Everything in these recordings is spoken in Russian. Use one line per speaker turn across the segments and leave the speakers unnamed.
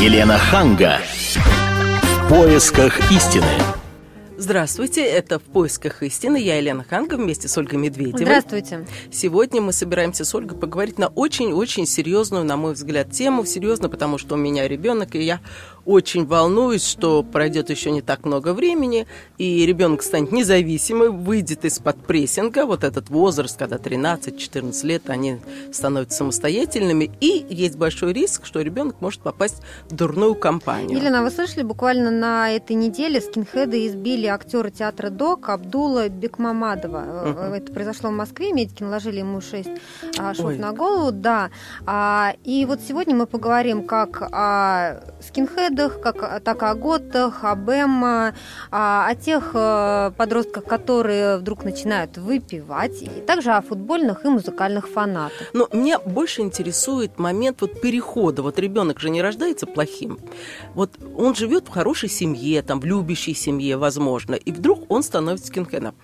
Елена Ханга. В поисках истины.
Здравствуйте, это «В поисках истины». Я Елена Ханга вместе с Ольгой Медведевой.
Здравствуйте.
Сегодня мы собираемся с Ольгой поговорить на очень-очень серьезную, на мой взгляд, тему. Серьезно, потому что у меня ребенок, и я очень волнуюсь, что пройдет еще не так много времени, и ребенок станет независимым, выйдет из-под прессинга, вот этот возраст, когда 13-14 лет, они становятся самостоятельными, и есть большой риск, что ребенок может попасть в дурную компанию.
Елена, вы слышали, буквально на этой неделе скинхеды избили актера театра ДОК Абдула Бекмамадова. Угу. Это произошло в Москве, медики наложили ему 6 а, шов Ой. на голову, да. А, и вот сегодня мы поговорим как о скинхедах, как, так о готах, об эмо, о, тех э, подростках, которые вдруг начинают выпивать, и также о футбольных и музыкальных фанатах.
Но меня больше интересует момент вот перехода. Вот ребенок же не рождается плохим. Вот он живет в хорошей семье, там, в любящей семье, возможно, и вдруг он становится скинхедом.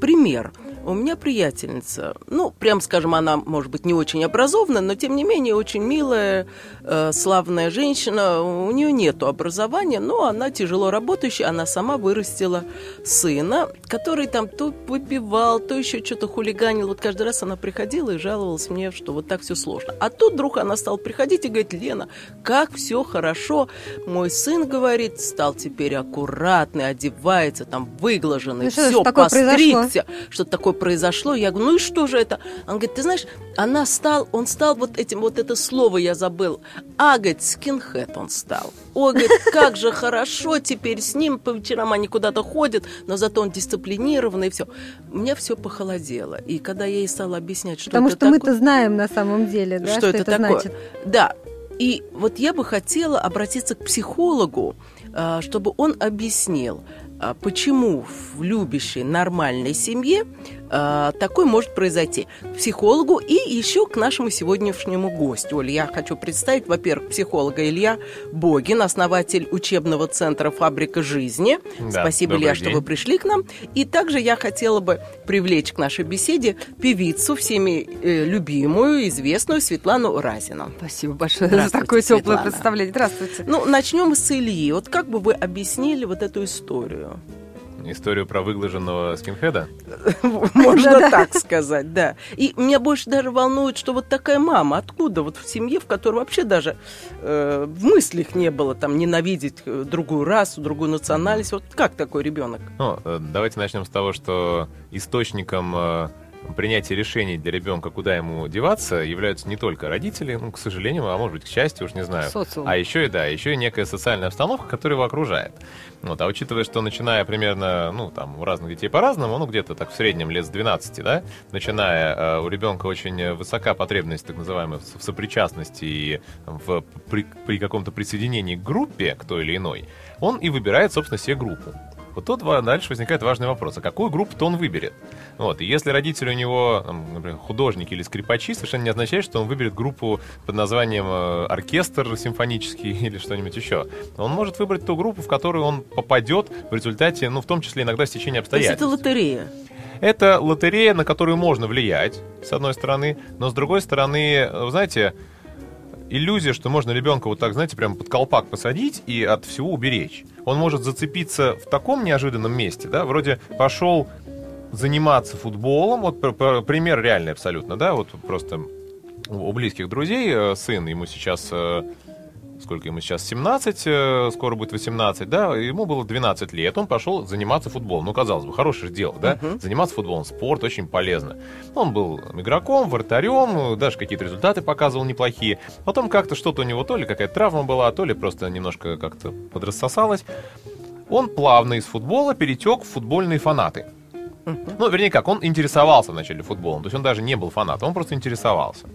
Пример – у меня приятельница, ну, прям скажем, она, может быть, не очень образованная, но, тем не менее, очень милая, э, славная женщина. У нее нет образования, но она тяжело работающая. Она сама вырастила сына, который там то выпивал, то еще что-то хулиганил. Вот каждый раз она приходила и жаловалась мне, что вот так все сложно. А тут вдруг она стала приходить и говорит, Лена, как все хорошо. Мой сын, говорит, стал теперь аккуратный, одевается, там, выглаженный, ну, все, постригся. Что-то такое произошло. Я говорю, ну и что же это? Он говорит, ты знаешь, она стал, он стал вот этим, вот это слово я забыл. А, говорит, скинхед он стал. Ой, говорит, как же хорошо теперь с ним, по вечерам они куда-то ходят, но зато он дисциплинированный и все. У меня все похолодело. И когда я ей стала объяснять, что
Потому
это
что мы-то знаем на самом деле, да,
что,
что
это,
это
такое.
значит.
Да, и вот я бы хотела обратиться к психологу, а, чтобы он объяснил, а, почему в любящей нормальной семье э, такое может произойти. К психологу и еще к нашему сегодняшнему гостю. Оль, я хочу представить, во-первых, психолога Илья Богин, основатель учебного центра «Фабрика жизни». Да, Спасибо, Илья, день. что вы пришли к нам. И также я хотела бы привлечь к нашей беседе певицу, всеми э, любимую, известную Светлану Разину.
Спасибо большое за такое теплое представление. Здравствуйте.
Ну, начнем с Ильи. Вот как бы вы объяснили вот эту историю?
Историю про выглаженного скинхеда?
Можно так сказать, да. И меня больше даже волнует, что вот такая мама, откуда вот в семье, в которой вообще даже э, в мыслях не было там ненавидеть э, другую расу, другую национальность. Вот как такой ребенок?
Ну, э, давайте начнем с того, что источником принятия решений для ребенка, куда ему деваться, являются не только родители, ну, к сожалению, а может быть, к счастью, уж не знаю. Социум. А еще и, да, еще и некая социальная обстановка, которая его окружает. Вот, а учитывая, что начиная примерно, ну, там, у разных детей по-разному, ну, где-то так в среднем лет с 12, да, начиная, э, у ребенка очень высока потребность, так называемая, в сопричастности и в, при, при каком-то присоединении к группе, к той или иной, он и выбирает, собственно, себе группу. Вот тут дальше возникает важный вопрос, а какую группу-то он выберет? Вот, и если родители у него, например, художники или скрипачи, совершенно не означает, что он выберет группу под названием э, оркестр симфонический или что-нибудь еще. Он может выбрать ту группу, в которую он попадет в результате, ну, в том числе иногда стечения обстоятельств.
То есть это лотерея?
Это лотерея, на которую можно влиять, с одной стороны, но с другой стороны, вы знаете, иллюзия, что можно ребенка вот так, знаете, прям под колпак посадить и от всего уберечь. Он может зацепиться в таком неожиданном месте, да, вроде пошел заниматься футболом, вот пример реальный абсолютно, да, вот просто у близких друзей э, сын, ему сейчас э, сколько ему сейчас, 17, э, скоро будет 18, да, ему было 12 лет, он пошел заниматься футболом. Ну, казалось бы, хорошее дело, да, uh-huh. заниматься футболом, спорт очень полезно. Он был игроком, вратарем, даже какие-то результаты показывал неплохие. Потом как-то что-то у него, то ли какая-то травма была, то ли просто немножко как-то подрассосалось. Он плавно из футбола перетек в футбольные фанаты. Ну, вернее как, он интересовался вначале футболом, то есть он даже не был фанатом, он просто интересовался.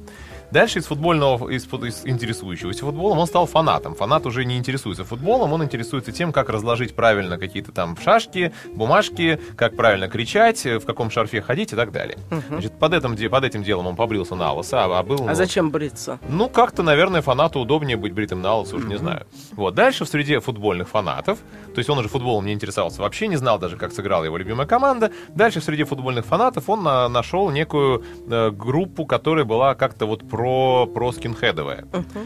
Дальше из футбольного, из, из интересующегося футболом он стал фанатом. Фанат уже не интересуется футболом, он интересуется тем, как разложить правильно какие-то там шашки, бумажки, как правильно кричать, в каком шарфе ходить и так далее. Угу. Значит, под этим, под этим делом он побрился на лысо, а, а был...
А ну, зачем бриться?
Ну, как-то, наверное, фанату удобнее быть бритым на лысо, уж угу. не знаю. Вот, дальше в среде футбольных фанатов, то есть он уже футболом не интересовался вообще, не знал даже, как сыграла его любимая команда. Дальше в среде футбольных фанатов он на, нашел некую э, группу, которая была как-то вот про про, про скинхедовое.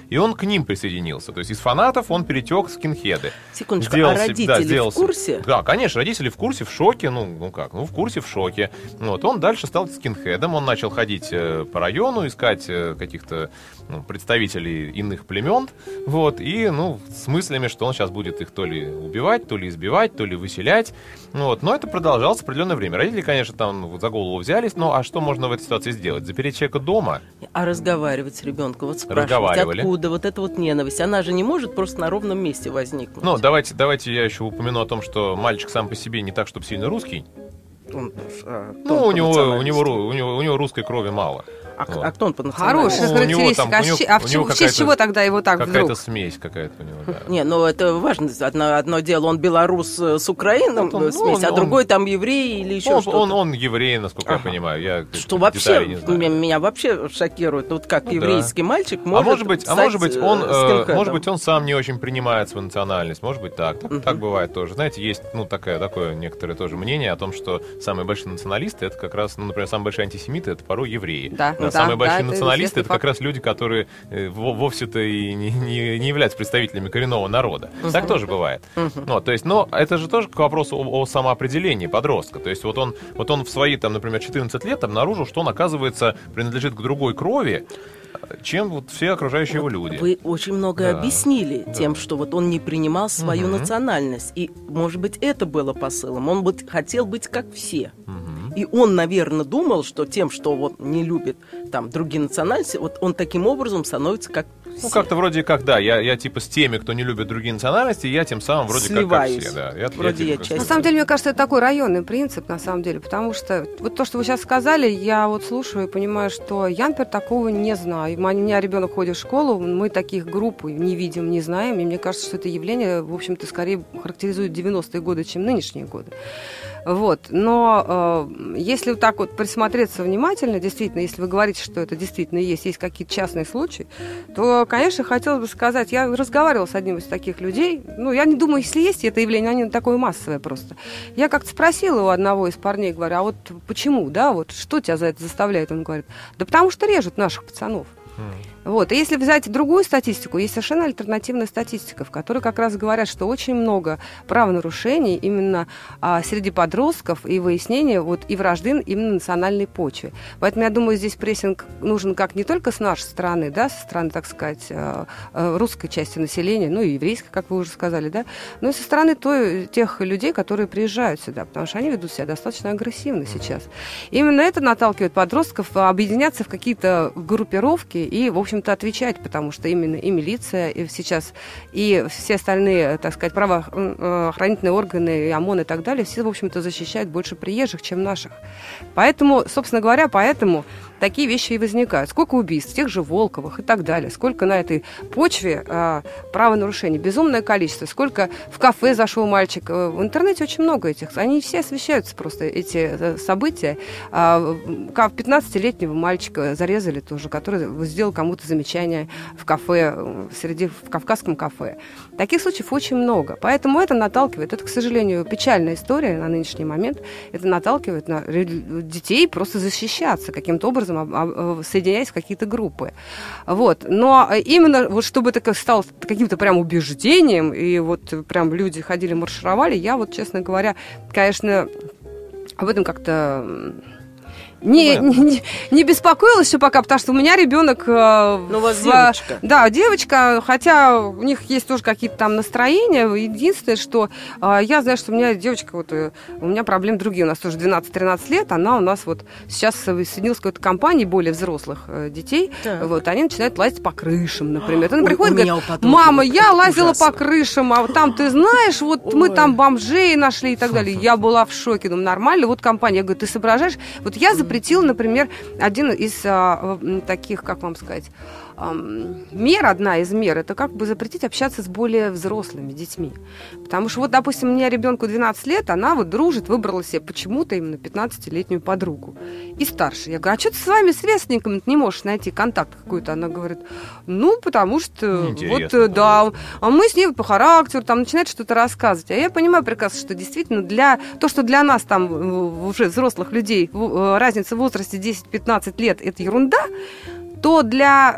И он к ним присоединился. То есть из фанатов он перетек в скинхеды.
Секундочку,
Сделал
а родители
да, сделал
в курсе?
Да, конечно, родители в курсе, в шоке. Ну, ну как, ну в курсе, в шоке. Вот, он дальше стал скинхедом, он начал ходить э, по району, искать э, каких-то ну, представителей иных племен. Вот, и, ну, с мыслями, что он сейчас будет их то ли убивать, то ли избивать, то ли выселять. Вот, но это продолжалось определенное время. Родители, конечно, там за голову взялись, но а что можно в этой ситуации сделать? Запереть человека дома?
А разговаривать с ребенком, вот спрашивать, откуда вот эта вот ненависть? Она же не может просто на ровном месте возникнуть.
Ну, давайте, давайте я еще упомяну о том, что мальчик сам по себе не так, чтобы сильно русский.
Он, а,
Ну, у него, у, него, у, него, у него русской крови мало.
А,
Вот.
а кто он по
Хорошая
национальности?
Ну, у него
характеристика.
там-
а
него-
а в чему- в честь
какая-то-
чего тогда его так
Какая-то
вдруг?
смесь какая-то у него, да.
Не, ну это важно. Одно, одно дело, он белорус э, с Украином,
Вот он-
э, смесь,
ну,
а
он-
другой там еврей или еще
Он,
что-то.
он, он еврей, насколько я
Ага.
понимаю. Я
Что вообще
не знаю.
меня, вообще шокирует, вот как
Ну да.
еврейский мальчик
а
может
может быть, а может быть,
э,
он, э,
скинхедом.
может быть, он сам не очень принимает свою национальность, может быть, так, так, так бывает тоже. Знаете, есть, ну, такое, такое некоторое тоже мнение о том, что самые большие националисты это как раз, ну, например, самые большие антисемиты это порой евреи.
Да, да,
самые большие
да,
националисты это как раз люди, которые э, во- вовсе-то и не, не- не являются представителями коренного народа. Так тоже бывает. Вот, то есть, но это же тоже к вопросу о, о самоопределении подростка. То есть вот он, вот он в свои, там, например, 14 лет обнаружил, что он, оказывается, принадлежит к другой крови, чем вот все окружающие его люди.
Вы очень многое
Да.
объяснили
Да.
тем, что вот он не принимал свою
Мгм.
национальность. И, может быть, это было посылом. Он быть, хотел быть как все.
Мгм.
И он, наверное, думал, что тем, что вот не любит там другие национальности, вот он таким образом становится как
Ну, как-то вроде как, да, я, я типа с теми, кто не любит другие национальности, я тем самым вроде
Сливаюсь.
как, как все. Да. Я,
Вроде
типа
я часть.
На самом деле, мне кажется, это такой районный принцип, на самом деле, потому что вот то, что вы сейчас сказали, я вот слушаю и понимаю, что я, например, такого не знаю. У меня ребенок ходит в школу, мы таких групп не видим, не знаем, и мне кажется, что это явление, в общем-то, скорее характеризует 90-е годы, чем нынешние годы. Вот. Но э, если вот так вот присмотреться внимательно, действительно, если вы говорите, что это действительно есть, есть какие-то частные случаи, то, конечно, хотелось бы сказать, я разговаривала с одним из таких людей, ну, я не думаю, если есть это явление, оно такое массовое просто. Я как-то спросила у одного из парней, говорю, а вот почему, да, вот что тебя за это заставляет? Он говорит, да потому что режут наших пацанов. Вот. И если взять другую статистику, есть совершенно альтернативная статистика, в которой как раз говорят, что очень много правонарушений именно а, среди подростков и выяснения вот, и вражды именно на национальной почве. Поэтому я думаю, здесь прессинг нужен как не только с нашей стороны, да, со стороны, так сказать, э, э, русской части населения, ну и еврейской, как вы уже сказали, да, но и со стороны той, тех людей, которые приезжают сюда, потому что они ведут себя достаточно агрессивно сейчас. Именно это наталкивает подростков а, объединяться в какие-то группировки и, в общем-то, отвечать, потому что именно и милиция и сейчас, и все остальные, так сказать, правоохранительные органы, и ОМОН и так далее, все, в общем-то, защищают больше приезжих, чем наших. Поэтому, собственно говоря, поэтому такие вещи и возникают. Сколько убийств, тех же Волковых и так далее, сколько на этой почве а, правонарушений, безумное количество, сколько в кафе зашел мальчик. Э, В интернете очень много этих, они все освещаются просто, эти э, события. А, ка- 15-летнего мальчика зарезали тоже, который сделал кому-то замечание в кафе, э, среди, в кавказском кафе. Таких случаев очень много. Поэтому это наталкивает, это, к сожалению, печальная история на нынешний момент, это наталкивает на детей просто защищаться каким-то образом, об- об- соединяясь в какие-то группы. Вот. Но именно вот чтобы это стало каким-то прям убеждением, и вот прям люди ходили, маршировали, я вот, честно говоря, конечно, об этом как-то не, не, не- беспокоилась еще пока, потому что у меня ребенок... э,
Ну, у вас
в-
девочка.
Да, девочка, хотя у них есть тоже какие-то там настроения. Единственное, что э, я знаю, что у меня девочка, вот э, у меня проблемы другие. У нас тоже 12-13 лет, она у нас вот сейчас соединилась с какой-то компанией более взрослых детей.
Так.
Вот, они начинают лазить по крышам, например. Она
Ой,
приходит и говорит, мама,
вот
я лазила
ужасно».
по крышам, а вот там, ты знаешь, вот мы
Ой.
там бомжей нашли и так далее. Я была в шоке, думаю, нормально, вот компания. Я говорю, ты соображаешь? Вот я запретила, например, один из а, таких, как вам сказать, мер, одна из мер, это как бы запретить общаться с более взрослыми детьми. Потому что вот, допустим, мне ребенку 12 лет, она вот дружит, выбрала себе почему-то именно 15-летнюю подругу. И старше. Я говорю, а что ты с вами, сверстниками не можешь найти контакт какой-то? Она говорит, ну, потому что вот,
Неинтересно
э, да, а мы с ней по характеру, там, начинает что-то рассказывать. А я понимаю прекрасно, что действительно для, то, что для нас там уже взрослых людей э, разница в возрасте 10-15 лет, это ерунда, то для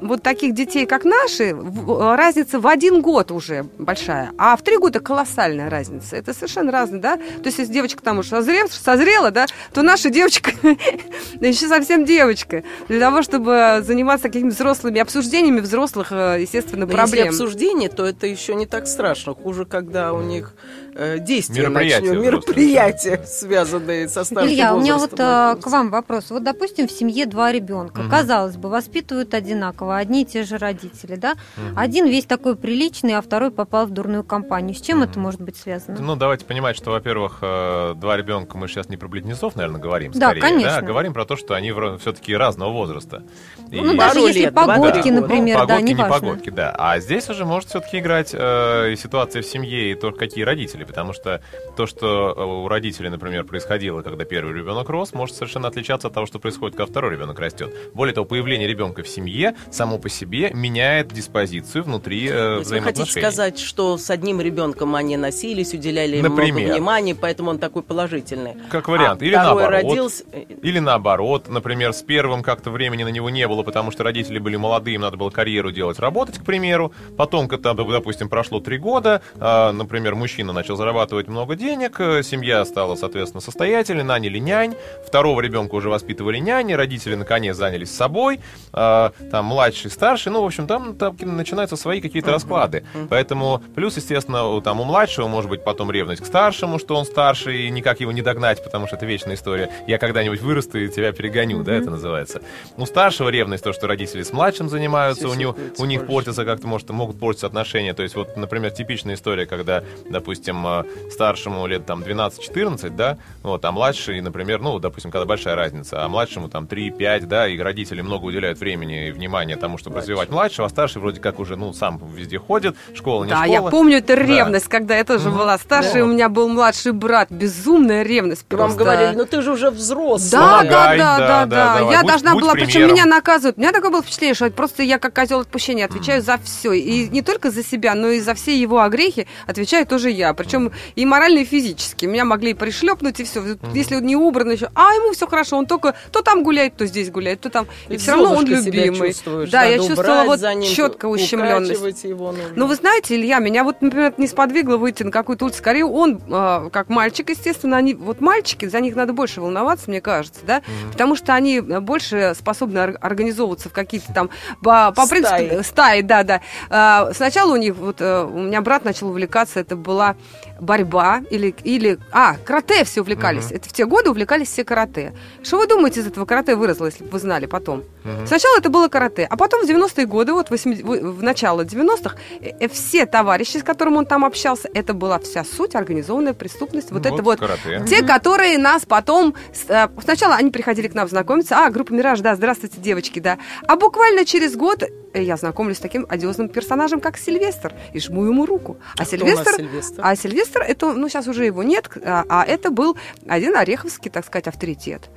вот таких детей, как наши, в- разница в один год уже большая, а в три года колоссальная разница. Это совершенно разные, да? То есть, если девочка там уже созрела, созрела да, то наша девочка еще совсем девочка. Для того, чтобы заниматься какими-то взрослыми обсуждениями взрослых, э, естественно,
Но
проблем.
Если обсуждение, то это еще не так страшно. Хуже, когда у них э, действия
Мероприятия
начнем,
взрослые.
мероприятия, связанные со старшим
Илья, у меня вот
возрастом
э, к вам вопрос. Вот, допустим, в семье два ребенка. Казалось бы, воспитывают одинаково, одни и те же родители, да? Один весь такой приличный, а второй попал в дурную компанию. С чем это может быть связано?
Ну, давайте понимать, что, во-первых, э, два ребенка, мы сейчас не про близнецов, наверное, говорим,
Да,
скорее.
конечно.
Говорим про то, что они все-таки разного возраста. И-
Ну, даже если
лет,
погодки,
года.
например,
ну,
да,
погодки, не
неважно.
погодки, да. А здесь уже может все-таки играть э, и ситуация в семье, и то, какие родители. Потому что то, что э, у родителей, например, происходило, когда первый ребенок рос, может совершенно отличаться от того, что происходит, когда второй ребенок растет. Более того, появление ребенка в семье само по себе меняет диспозицию внутри э,
То есть вы
взаимоотношений.
хотите сказать, что с одним ребенком они носились, уделяли ему много
Например.
внимания, поэтому он такой положительный.
Как вариант.
А
Или наоборот.
родился... э,
Или наоборот, например, с первым как-то времени на него не было, потому что родители были молодые, им надо было карьеру делать, работать, к примеру. Потом, когда, допустим, прошло три года, а, например, мужчина начал зарабатывать много денег, э, семья стала, соответственно, состоятельной, наняли нянь, второго ребенка уже воспитывали няни, родители наконец занялись собой, а, там младший, старший, ну, в общем, там, там начинаются свои какие-то расклады. Поэтому, плюс, естественно, у, там у младшего может быть потом ревность к старшему, что он старше, и никак его не догнать, потому что это вечная история. Я когда-нибудь вырасту и тебя перегоню, да, это называется. У старшего ревность то, что родители с младшим занимаются, у, него, у них портятся как-то, может, могут портиться отношения. То есть, вот, например, типичная история, когда, допустим, э, старшему лет там 12-14, да, вот, а младший, например, ну, допустим, когда большая разница, а младшему там 3-5, да, и родители много уделяют времени и внимания тому, чтобы развивать младшего, а старший вроде как уже, ну, сам везде ходит, школа не
Да,
школа.
я помню, это
Да.
ревность, когда я тоже была старше,
Да.
у меня был младший брат, безумная ревность
Вам
просто.
говорили, ну ты же уже взрослый.
Да, да, да,
да,
да,
да,
да.
давай,
Я
будь-
должна
будь
была, причем
примером.
меня наказывают. У меня такое было впечатление, что просто я как козел отпущения отвечаю за все. И не только за себя, но и за все его огрехи отвечаю тоже я. Причем и морально, и физически. Меня могли и пришлепнуть, и все. Если он не убран еще, а ему все хорошо, он только то там гуляет, то здесь гуляет, то там. И,
И
все равно он любимый.
чувствуешь.
Да, я чувствовала вот
ним,
четко ущемленность.
его нужно.
Ну, вы знаете, Илья, меня вот, например, не сподвигло выйти на какую-то улицу. Скорее, он, э, как мальчик, естественно, они, вот мальчики, за них надо больше волноваться, мне кажется, да, потому что они больше способны ор- организовываться в какие-то там, по, по
Стаи.
принципу, стаи, да, да. Э, сначала у них, вот, э, у меня брат начал увлекаться, это была борьба или, или а, карате все увлекались. Это в те годы увлекались все карате. Что вы думаете, из этого карате выросло, если бы вы знали потом? Сначала это было карате, а потом в 90-е годы, вот 80 в начало 90-х, э, э, все товарищи, с которыми он там общался, это была вся суть организованная преступность. Вот
Ну,
это вот
карате.
те, которые нас потом... э, Сначала они приходили к нам знакомиться. А, группа «Мираж», да, здравствуйте, девочки, да. А буквально через год я знакомлюсь с таким одиозным персонажем, как Сильвестр, и жму ему руку. А,
А кто
Сильвестр...
Сильвестр?
А Сильвестр, это, ну, сейчас уже его нет, а, а это был один ореховский, так сказать, авторитет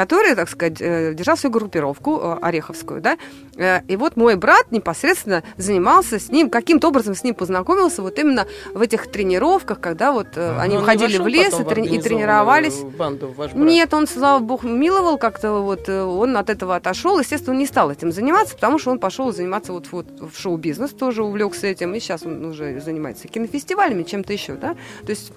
который, так сказать, э, держал свою группировку э, Ореховскую, да, Э, и вот мой брат непосредственно занимался с ним, каким-то образом с ним познакомился вот именно в этих тренировках, когда вот э, они уходили в
вошел
лес и,
в
трени- и тренировались.
банду?
Нет, он, слава богу, миловал как-то, вот он от этого отошел. Естественно, он не стал этим заниматься, потому что он пошел заниматься вот, вот в шоу-бизнес, тоже увлекся этим, и сейчас он уже занимается кинофестивалями, чем-то еще, да. То есть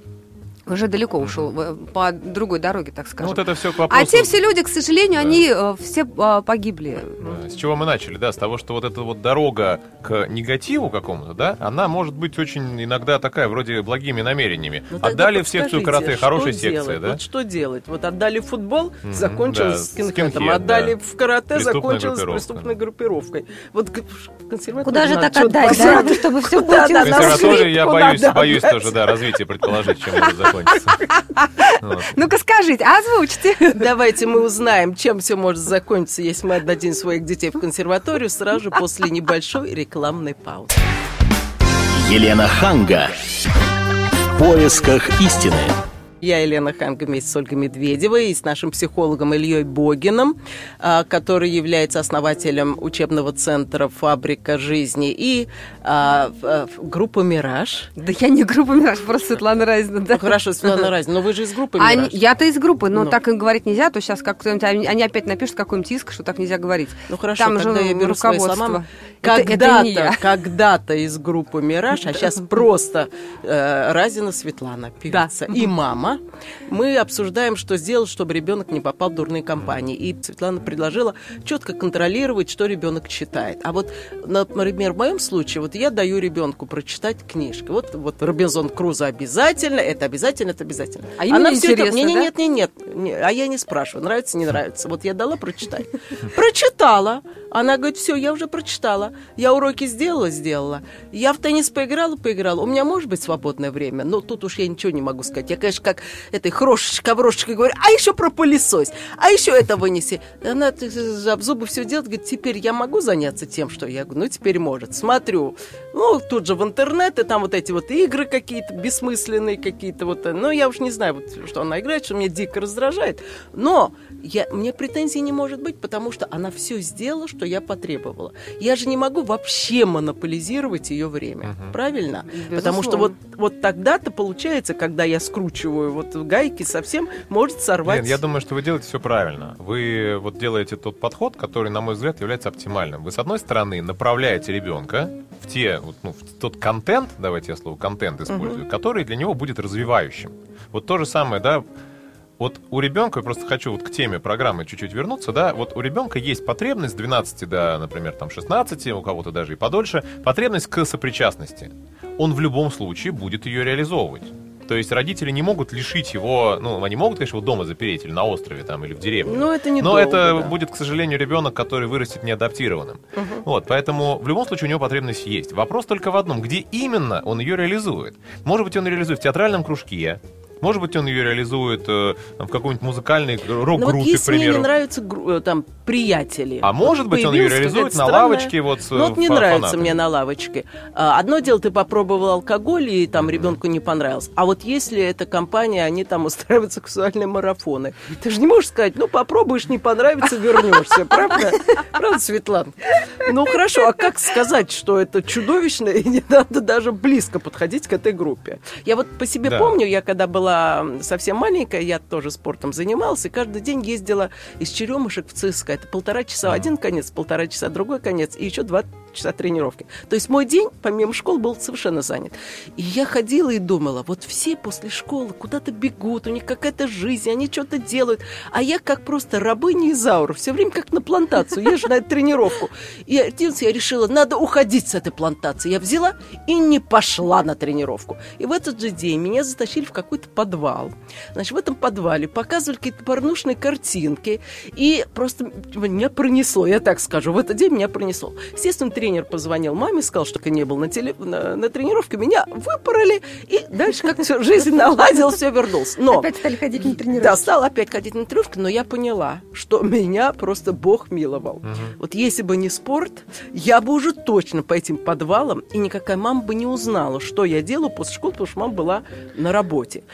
уже далеко ушел э, по другой дороге, так
Ну,
скажем.
вот это все к
а
вопросу...
те все люди, к сожалению,
Да.
они э, все э, погибли.
Да, С чего мы начали, да, с того, что вот эта вот дорога к негативу какому-то, да, она может быть очень иногда такая, вроде благими намерениями.
Ну, тогда
Отдали в секцию карате, хорошая секция, да?
Вот что делать? Вот отдали в футбол,
Мгм,
закончилось
да,
скинхедом.
скинхед,
Отдали
да.
в карате, закончилось
группировка.
преступной группировкой. Вот
Куда же так отдать, да, чтобы все
скрипку
я боюсь, боюсь тоже, да, развитие предположить, чем может закончиться. Вот.
Ну-ка скажите, озвучьте.
Давайте мы узнаем, чем все может закончиться, если мы отдадим своих детей в консерваторию сразу же после небольшой рекламной паузы.
Елена Ханга. В поисках истины.
Я Елена Ханга вместе с Ольгой Медведевой и с нашим психологом Ильей Богиным, а, который является основателем учебного центра «Фабрика жизни» и а, а, группы «Мираж».
Да я не группа «Мираж», просто Светлана Разина. Да.
Ну, хорошо, Светлана Разина, но вы же из группы «Мираж».
Они, я-то из группы, но
Ну.
так им говорить нельзя, то сейчас как кто-нибудь, они, опять напишут какой-нибудь иск, что так нельзя говорить.
Ну хорошо,
Там
тогда
же
я беру свои
руководство.
слова.
Это- это
Когда-то, когда-то из группы «Мираж», а сейчас просто э, Разина Светлана, певица, и мама, мы обсуждаем, что сделать, чтобы ребенок не попал в дурные компании. И Светлана предложила четко контролировать, что ребенок читает. А вот, например, в моем случае, вот я даю ребенку прочитать книжку. Вот, вот Робинзон Крузо обязательно, это обязательно, это обязательно.
А не
всё это- не, не,
да?
нет, не, нет, не, а я не спрашиваю, нравится, не нравится. Вот я дала, прочитай. Прочитала. Она говорит, все, я уже прочитала. Я уроки сделала, сделала. Я в теннис поиграла, поиграла. У меня может быть свободное время, но тут уж я ничего не могу сказать. Я, конечно, как этой хрошечкой, коврошечкой говорю, а еще про пылесос, а еще это вынеси. Она об зубы все делает, говорит, теперь я могу заняться тем, что я говорю, ну теперь может. Смотрю, ну тут же в интернет, и там вот эти вот игры какие-то бессмысленные какие-то вот, ну я уж не знаю, вот, что она играет, что меня дико раздражает, но я, мне претензий не может быть, потому что она все сделала, что я потребовала. Я же не могу вообще монополизировать ее время, правильно? Потому что вот,
Безусловно.
вот тогда-то получается, когда я скручиваю вот гайки, совсем может сорвать.
Лен, я думаю, что вы делаете все правильно. Вы вот делаете тот подход, который, на мой взгляд, является оптимальным. Вы, с одной стороны, направляете ребенка в, те, ну, в тот контент, давайте я слово контент использую, который для него будет развивающим. Вот то же самое, да, вот у ребенка, я просто хочу вот к теме программы чуть-чуть вернуться, да, вот у ребенка есть потребность с 12 до, например, там 16, у кого-то даже и подольше, потребность к сопричастности. Он в любом случае будет ее реализовывать. То есть родители не могут лишить его, ну, они могут, конечно, его дома запереть, или на острове, там, или в деревне.
Но это не
Но
долго,
это
да.
будет, к сожалению, ребенок, который вырастет неадаптированным. Вот, поэтому в любом случае у него потребность есть. Вопрос только в одном: где именно он ее реализует? Может быть, он реализует в театральном кружке. Может быть, он ее реализует э, в какой-нибудь музыкальной
Ну
рок-группе,
вот
к
если мне
примеру.
не нравятся э, там приятели.
А может быть, он ее реализует на
странная-
лавочке вот с
Ну вот не
фа-
нравится
фанатами.
мне на лавочке. А, Одно дело, ты попробовал алкоголь, и там ребенку не понравилось. А вот если эта компания, они там устраивают сексуальные марафоны. Ты же не можешь сказать, ну попробуешь, не понравится, вернешься. Правда? Правда, Светлана? Ну хорошо, а как сказать, что это чудовищно, и не надо даже близко подходить к этой группе? Я вот по себе
Да.
помню, я когда была совсем маленькая, я тоже спортом занималась, и каждый день ездила из Черемушек в ЦСКА. Это полтора часа один конец, полтора часа другой конец, и еще два часа тренировки. То есть мой день, помимо школ, был совершенно занят. И я ходила и думала, вот все после школы куда-то бегут, у них какая-то жизнь, они что-то делают. А я как просто рабыня Изаура, все время как на плантацию, езжу на эту тренировку. И один я решила, надо уходить с этой плантации. Я взяла и не пошла на тренировку. И в этот же день меня затащили в какой-то подвал. Значит, в этом подвале показывали какие-то порнушные картинки. И просто меня пронесло, я так скажу. В этот день меня пронесло. Естественно, тренер позвонил маме, сказал, что я не был на, теле, на, на тренировке. Меня выпороли. И дальше как все жизнь наладилась, все вернулся. Но...
Опять стали ходить на тренировки.
Да, стала опять ходить на тренировки, но я поняла, что меня просто Бог миловал. Вот если бы не спорт, я бы уже точно по этим подвалам, и никакая мама бы не узнала, что я делаю после школы, потому что мама была на работе.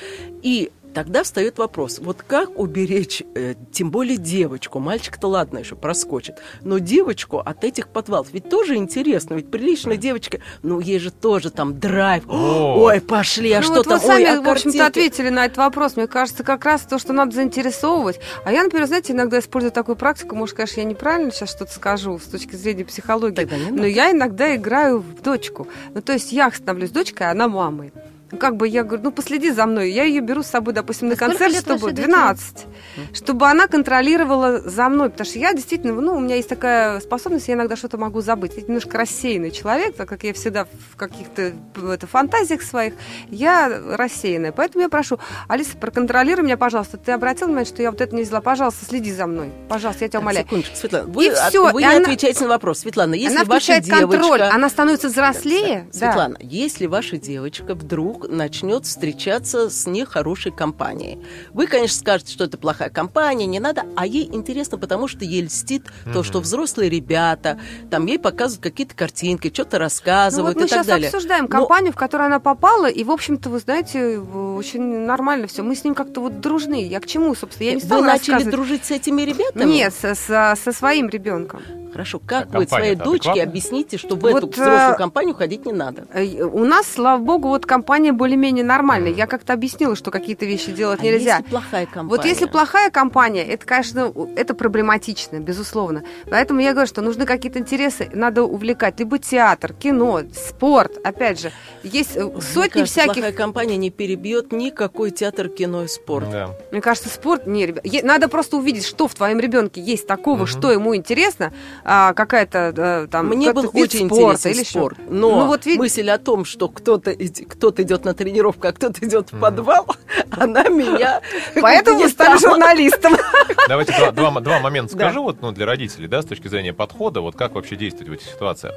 И Тогда встает вопрос, вот как уберечь, э, тем более девочку, мальчик-то ладно еще проскочит, но девочку от этих подвалов, ведь тоже интересно, ведь приличная девочка, ну ей же тоже там драйв,
О.
ой, пошли, а
Ну
что
вот
там,
вы сами,
ой, а
в общем-то,
картинки?»
ответили на этот вопрос. Мне кажется, как раз то, что надо заинтересовывать. А я, например, знаете, иногда использую такую практику. Может, конечно, я неправильно сейчас что-то скажу с точки зрения психологии. Но я иногда играю в дочку. Ну, то есть я становлюсь дочкой, а она мамой. Как бы я говорю, ну, последи за мной. Я ее беру с собой, допустим, на
А
концерт, чтобы...
вашей дочери?
12. Чтобы она контролировала за мной. Потому что я действительно, ну, у меня есть такая способность, я иногда что-то могу забыть. Я немножко рассеянный человек, так как я всегда в каких-то это, фантазиях своих, я рассеянная. Поэтому я прошу, Алиса, проконтролируй меня, пожалуйста. Ты обратил внимание, что я вот это не взяла? Пожалуйста, следи за мной. Пожалуйста, я тебя
Так,
умоляю.
Секундочку, Светлана. Вы, от-
всё,
вы
и
не
она-
отвечаете на вопрос. Светлана, если
она
ваша
включает
девочка...
контроль, она становится взрослее.
Да,
Да.
Светлана, если ваша девочка вдруг начнет встречаться с нехорошей компанией, вы, конечно, скажете, что это плохая компания, не надо, а ей интересно, потому что ей льстит то, что взрослые ребята, там ей показывают какие-то картинки, что-то
Ну,
рассказывают
вот мы
и так
сейчас
далее.
обсуждаем
Но-
компанию, в которую она попала, и, в общем-то, вы знаете, очень нормально все. Мы с ним как-то вот дружны. Я к чему, собственно? Я не стала
Вы начали дружить с этими ребятами?
Нет, со, со- со своим ребенком.
Хорошо, как
А
вы своей дочке
адекватная?
объясните, что в
Вот,
эту взрослую
э,
компанию ходить не надо?
Э, У нас, слава богу, вот компания более-менее нормальная. Я как-то объяснила, что какие-то вещи делать
А
нельзя.
если плохая компания?
Вот если плохая компания, это, конечно, это проблематично, безусловно. Поэтому я говорю, что нужны какие-то интересы, надо увлекать. Либо театр, кино, спорт. Опять же, есть э,
Мне
сотни
кажется,
всяких...
плохая компания не перебьет никакой театр, кино и спорт.
Да.
Мне кажется, спорт... Не, ребят, надо просто увидеть, что в твоем ребенке есть такого, что ему интересно, а, какая-то э, там...
Мне был очень
спорта
интересен
или
спорт, но
Ну, вот видите-
мысль о том, что кто-то кто-то идет на тренировку, а кто-то идет в подвал, она меня
Поэтому
не стала.
журналистом.
Давайте два, два- два момента
Да.
скажу вот, ну, для родителей, да, с точки зрения подхода, вот как вообще действовать в этих ситуациях.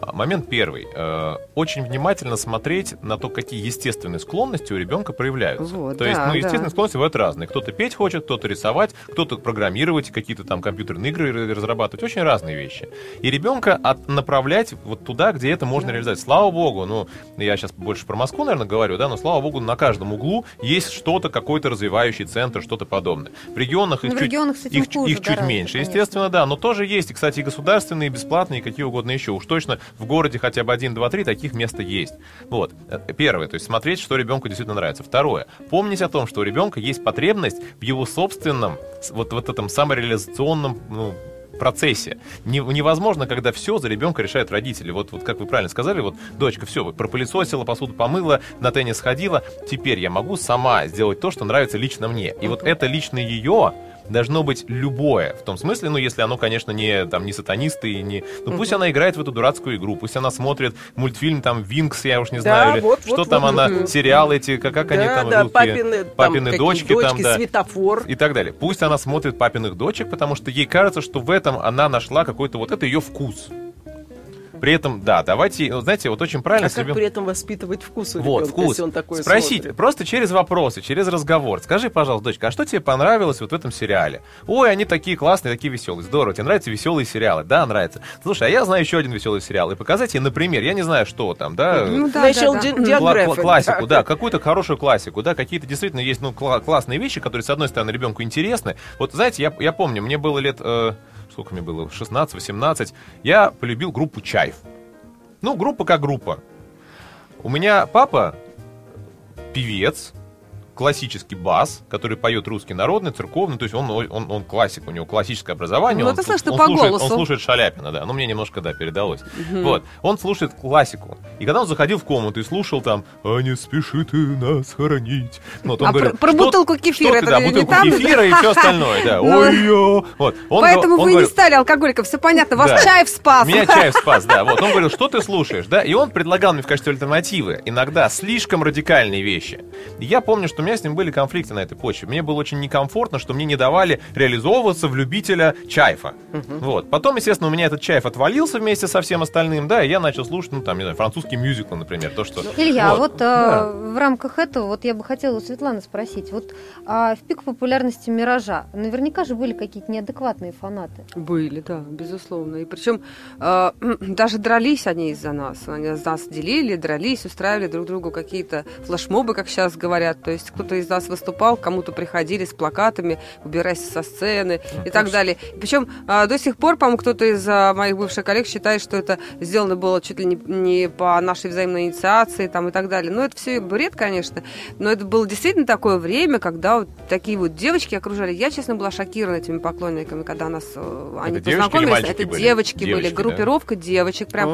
А, Момент первый. Э, Очень внимательно смотреть на то, какие естественные склонности у ребенка проявляются.
Вот,
то есть,
да,
ну,
да.
естественные склонности бывают разные. Кто-то петь хочет, кто-то рисовать, кто-то программировать, какие-то там компьютерные игры разрабатывать. Очень разные вещи. И ребенка от- направлять вот туда, где это можно реализовать. Слава богу, ну, я сейчас больше про Москву, наверное, говорю, да, но слава богу, на каждом углу есть что-то, какой-то развивающий центр, что-то подобное. В регионах их
Ну, в
чуть,
регионах этим
их,
хуже
их чуть
гораздо,
меньше,
конечно.
естественно, да, но тоже есть, и, кстати, и государственные, и бесплатные, и какие угодно еще. Уж точно в городе хотя бы один, два, три таких места есть. Вот. Э, Первое, то есть смотреть, что ребенку действительно нравится. Второе, помнить о том, что у ребенка есть потребность в его собственном, вот, вот этом самореализационном ну, процессе. Не- невозможно, когда все за ребенка решают родители. Вот, вот как вы правильно сказали, вот дочка все, вот пропылесосила, посуду помыла, на теннис ходила, теперь я могу сама сделать то, что нравится лично мне. И вот это лично ее должно быть любое. В том смысле, ну, если оно, конечно, не, там, не сатанисты и не... Ну, пусть она играет в эту дурацкую игру, пусть она смотрит мультфильм, там, Винкс, я уж не
Да,
знаю, или
вот,
что
вот,
там
вот,
она, сериалы эти, как, как они
Да,
там,
да,
русские,
папины, там
папины
какие
дочки, там, да
светофор.
и так далее. Пусть она смотрит папиных дочек, потому что ей кажется, что в этом она нашла какой-то вот это ее вкус. При этом, да, давайте, ну, знаете, вот очень правильно
А
с
как при этом воспитывать вкус у
вот,
ребенка,
вкус.
если он такой
Спросить,
смотрит?
просто через вопросы, через разговор. Скажи, пожалуйста, дочка, а что тебе понравилось вот в этом сериале? Ой, они такие классные, такие веселые. Здорово, тебе нравятся веселые сериалы? Да, нравится. Слушай, а я знаю еще один веселый сериал. И показать ей, например, я не знаю, что там, да,
Ну да,
National
да, да.
Geographic.
кла- классику, да, какую-то хорошую классику, да, какие-то действительно есть, ну, кла- классные вещи, которые, с одной стороны, ребенку интересны. Вот, знаете, я, я помню, мне было лет, э, сколько мне было, 16-18, я полюбил группу «Чайф». Ну, группа как группа. У меня папа певец, классический бас, который поет русский народный, церковный, то есть он, он, он классик, у него классическое образование.
Ну,
он,
это слышно
он
по
слушает,
голосу.
Он слушает Шаляпина, да, ну мне немножко, да, передалось. Вот, он слушает классику. И когда он заходил в комнату и слушал там «А не спеши ты нас хоронить», ну, вот он
А
говорил,
про- про
«Что-
бутылку кефира
ты,
это
да,
не
бутылку
там,
кефира и все остальное, да.
Ну,
Ой-ё. Вот. Он
Поэтому
он
вы
говорил,
не стали алкоголиком, все понятно, вас
Да.
чаев спас.
меня Чаев спас, да. Вот он говорил, что ты слушаешь, да? И он предлагал мне в качестве альтернативы иногда слишком радикальные вещи. Я помню, что меня с ним были конфликты на этой почве. Мне было очень некомфортно, что мне не давали реализовываться в любителя Чайфа. Вот. Потом, естественно, у меня этот Чайф отвалился вместе со всем остальным, да, и я начал слушать, ну, там, не знаю, французский мюзикл, например, то, что...
Илья, вот, э,
Да.
в рамках этого вот я бы хотела у Светланы спросить. Вот а, в пик популярности «Миража» наверняка же были какие-то неадекватные фанаты.
Были, да, безусловно. И причем э, даже дрались они из-за нас. Они нас делили, дрались, устраивали друг другу какие-то флешмобы, как сейчас говорят. То есть кто-то из нас выступал, кому-то приходили с плакатами, убирайся со сцены и так далее. Причем э, до сих пор, по-моему, кто-то из э, моих бывших коллег считает, что это сделано было чуть ли не, не по нашей взаимной инициации там, и так далее. Но это все бред, конечно. Но это было действительно такое время, когда вот такие вот девочки окружали. Я, честно, была шокирована этими поклонниками, когда нас э, они
девочки или
познакомились. это
были?
девочки, были,
Девочки, да.
группировка девочек прям.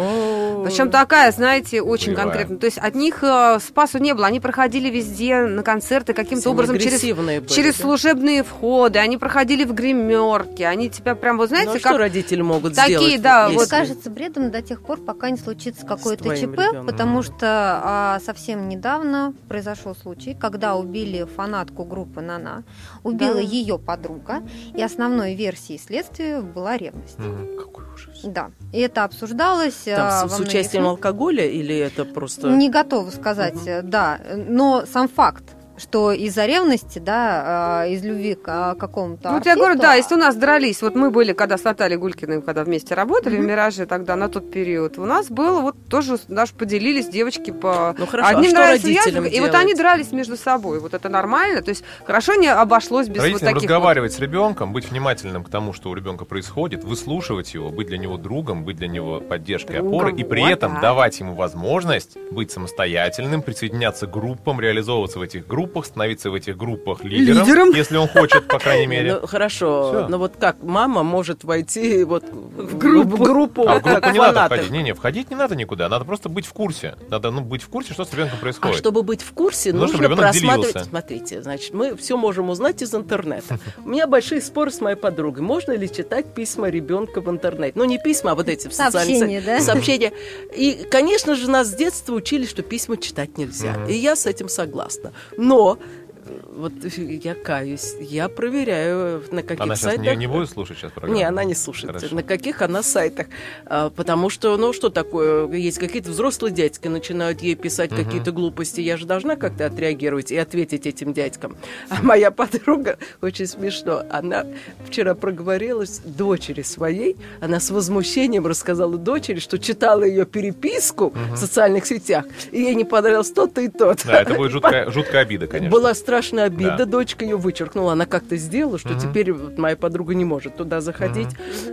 Причем такая, знаете, очень конкретно. То есть от них э, спасу не было. Они проходили везде на концерты каким-то
Все
образом через,
были,
через
да?
служебные входы. Они проходили в гримерки. Они тебя прям, вот знаете,
Ну, а
как...
что родители могут
Такие,
сделать?
да,
Мне
вот-
если-
кажется бредом до тех пор, пока не случится какое-то ЧП,
ребенком.
потому что а, совсем недавно произошел случай, когда убили фанатку группы Нана, убила
Да.
ее подруга, и основной версией следствия была ревность.
Мгм. Какой ужас.
Да, и это обсуждалось
Там
а,
с,
во
с
многих
участием алкоголя или это просто...
Не готова сказать,
Мгм.
э, да, но сам факт что из-за ревности, да, а, из любви к а, какому-то
Вот я говорю, да, если у нас дрались, вот мы были, когда с Натальей Гулькиной, когда вместе работали в «Мираже» тогда, на тот период, у нас было вот тоже, даже поделились девочки по...
Ну, хорошо,
Одним
а
нравится
родителям
яблоко, и вот они дрались между собой, вот это нормально, то есть хорошо не обошлось без вот
Родителям
таких
разговаривать с ребенком, быть внимательным к тому, что у ребенка происходит, выслушивать его, быть для него другом, быть для него поддержкой,
Другом,
опорой, и при
вот
этом
так.
давать ему возможность быть самостоятельным, присоединяться к группам, реализовываться в этих группах, становиться в этих группах лидером,
Лидером.
если он хочет, по крайней мере.
Ну, хорошо,
Всё.
но вот как мама может войти вот в
группу.
в группу,
А в группу не надо входить. Не-не, входить не надо никуда. Надо просто быть в курсе. Надо ну, быть в курсе, что с ребенком
А
происходит.
чтобы быть в курсе,
Нужно,
нужно, просматривать.
делился.
Смотрите, значит, мы все можем узнать из интернета. У меня большие споры с моей подругой. Можно ли читать письма ребенка в интернете? Ну, не письма, а вот эти в социальных
Сообщения,
сетях.
да?
Сообщения. И, конечно же, нас с детства учили, что письма читать нельзя. И я с этим согласна. Но э, вот я каюсь, я проверяю, на каких
Она сейчас
сайтах...
не, не будет слушать сейчас программу?
Не, она не слушает.
Хорошо.
На каких она сайтах? А, потому что, ну, что такое? Есть какие-то взрослые дядьки начинают ей писать
Мгм.
какие-то глупости. Я же должна как-то отреагировать и ответить этим дядькам. А моя подруга, очень смешно, она вчера проговорилась дочери своей. Она с возмущением рассказала дочери, что читала ее переписку в социальных сетях, и ей не понравилось то-то и то-то.
Да, это будет жуткая, жуткая обида, конечно.
Была страшная обида,
Да.
дочка ее вычеркнула, она как-то сделала, что
Мгм.
теперь вот моя подруга не может туда заходить.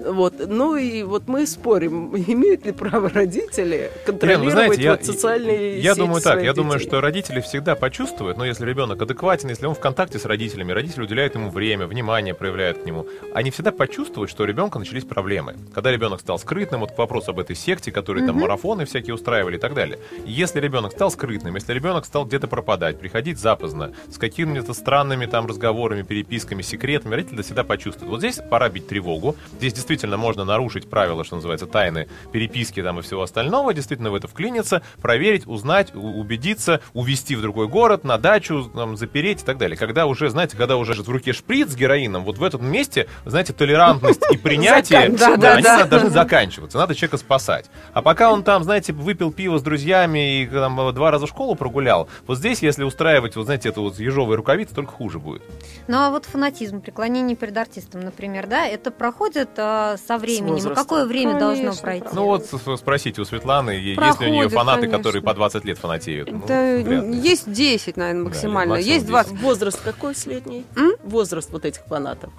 Вот. Ну и вот мы спорим, имеют ли право родители
Лен,
контролировать
вы знаете, я,
вот социальные
я
сети
думаю так, я думаю,
детей?
что родители всегда почувствуют, но если ребенок адекватен, если он в контакте с родителями, родители уделяют ему время, внимание проявляют к нему, они всегда почувствуют, что у ребенка начались проблемы. Когда ребенок стал скрытным, вот к вопросу об этой секте, которые там марафоны всякие устраивали и так далее. Если ребенок стал скрытным, если ребенок стал где-то пропадать, приходить запоздно, с какими-то странными там разговорами, переписками, секретами, родители всегда почувствуют. Вот здесь пора бить тревогу. Здесь действительно можно нарушить правила, что называется, тайны переписки там и всего остального, действительно в это вклиниться, проверить, узнать, убедиться, увезти в другой город, на дачу, там, запереть и так далее. Когда уже, знаете, когда уже в руке шприц с героином, вот в этом месте, знаете, толерантность и принятие, должны заканчиваться. Надо человека спасать. А пока он там, знаете, выпил пиво с друзьями и там, два раза в школу прогулял, вот здесь, если устраивать, вот знаете, эту вот ежовые рукавицы, только хуже будет.
Ну а вот фанатизм, преклонение перед артистом, например, да, это проходит а, со временем. Какое время должно
Конечно,
пройти?
Ну вот спросите у Светланы, е- есть ли у
Проходит,
нее фанаты,
конечно.
которые по 20 лет фанатеют? Ну,
Да,
ли.
есть 10, наверное,
Да,
максимально.
максимум
есть 20.
Возраст какой средний?
М?
Возраст вот этих фанатов.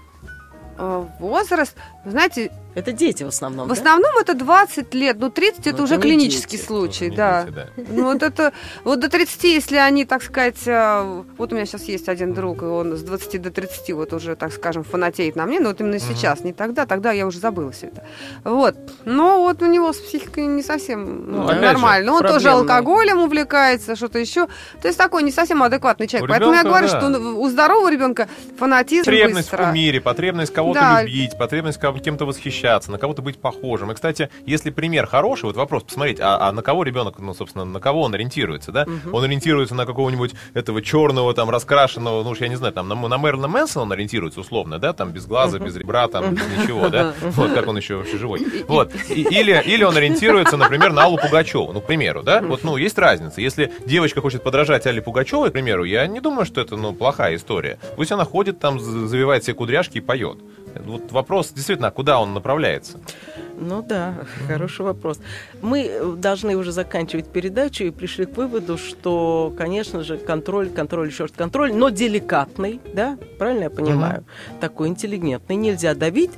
Э, Возраст, вы знаете,
Это дети в основном,
в
да?
основном это 20 лет, ну 30 это
Ну,
уже клинический
дети.
случай,
Не
да.
дети, да.
Ну, вот это, вот до 30, если они, так сказать, э, вот у меня сейчас есть один друг, и он с 20 до 30 вот уже, так скажем, фанатеет на мне, но вот именно сейчас, не тогда, тогда я уже забыла все это. Вот. Но вот у него с психикой не совсем
Ну,
ну,
опять
же,
нормально. Он тоже
проблемно.
алкоголем увлекается, что-то еще. То есть такой не совсем адекватный человек.
У
Поэтому я
ребенка,
говорю,
да.
что у здорового ребенка фанатизм
Потребность
быстро.
в мире, потребность кого-то
Да.
любить, потребность кем-то восхищаться, на кого-то быть похожим. И, кстати, если пример хороший, вот вопрос, посмотрите, а, а на кого ребенок, ну, собственно, на кого он ориентируется, да? Он ориентируется на какого-нибудь этого черного, там, раскрашенного, ну, уж я не знаю, там, на, на Мерлина Мэнсона он ориентируется условно, да, там, без глаза, без ребра, там, без ничего, да? Вот, как он еще вообще живой. Вот. Или, или он ориентируется, например, на Аллу Пугачеву, ну, к примеру, да? Вот, ну, есть разница. Если девочка хочет подражать Алле Пугачевой, к примеру, я не думаю, что это, ну, плохая история. Пусть она ходит там, за- завивает себе кудряшки и поет. Вот вопрос, действительно, а куда он направляется?
Ну да, хороший вопрос. Мы должны уже заканчивать передачу и пришли к выводу, что, конечно же, контроль, контроль, еще раз контроль, но деликатный, да, правильно я понимаю? Такой интеллигентный, нельзя давить,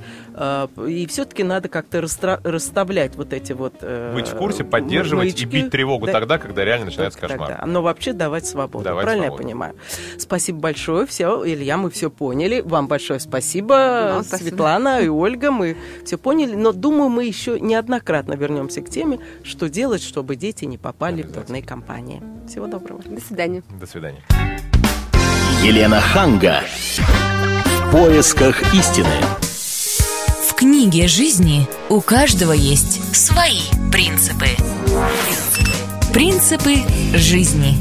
и все-таки надо как-то расставлять вот эти вот... э,
Быть в курсе, поддерживать и
маячки.
бить тревогу
Да.
тогда, когда реально начинается
Только
кошмар.
тогда. Но вообще давать свободу.
Давать
Правильно
свободу.
я понимаю? Спасибо большое. Все, Илья, мы все поняли. Вам большое спасибо,
Да, спасибо.
Светлана и Ольга. Мы все поняли. Но думаю, мы еще неоднократно вернемся к теме, что делать, чтобы дети не попали в дурные компании. Всего доброго.
До свидания.
До свидания.
Елена Ханга. В поисках истины.
В книге жизни у каждого есть свои принципы. Принципы жизни.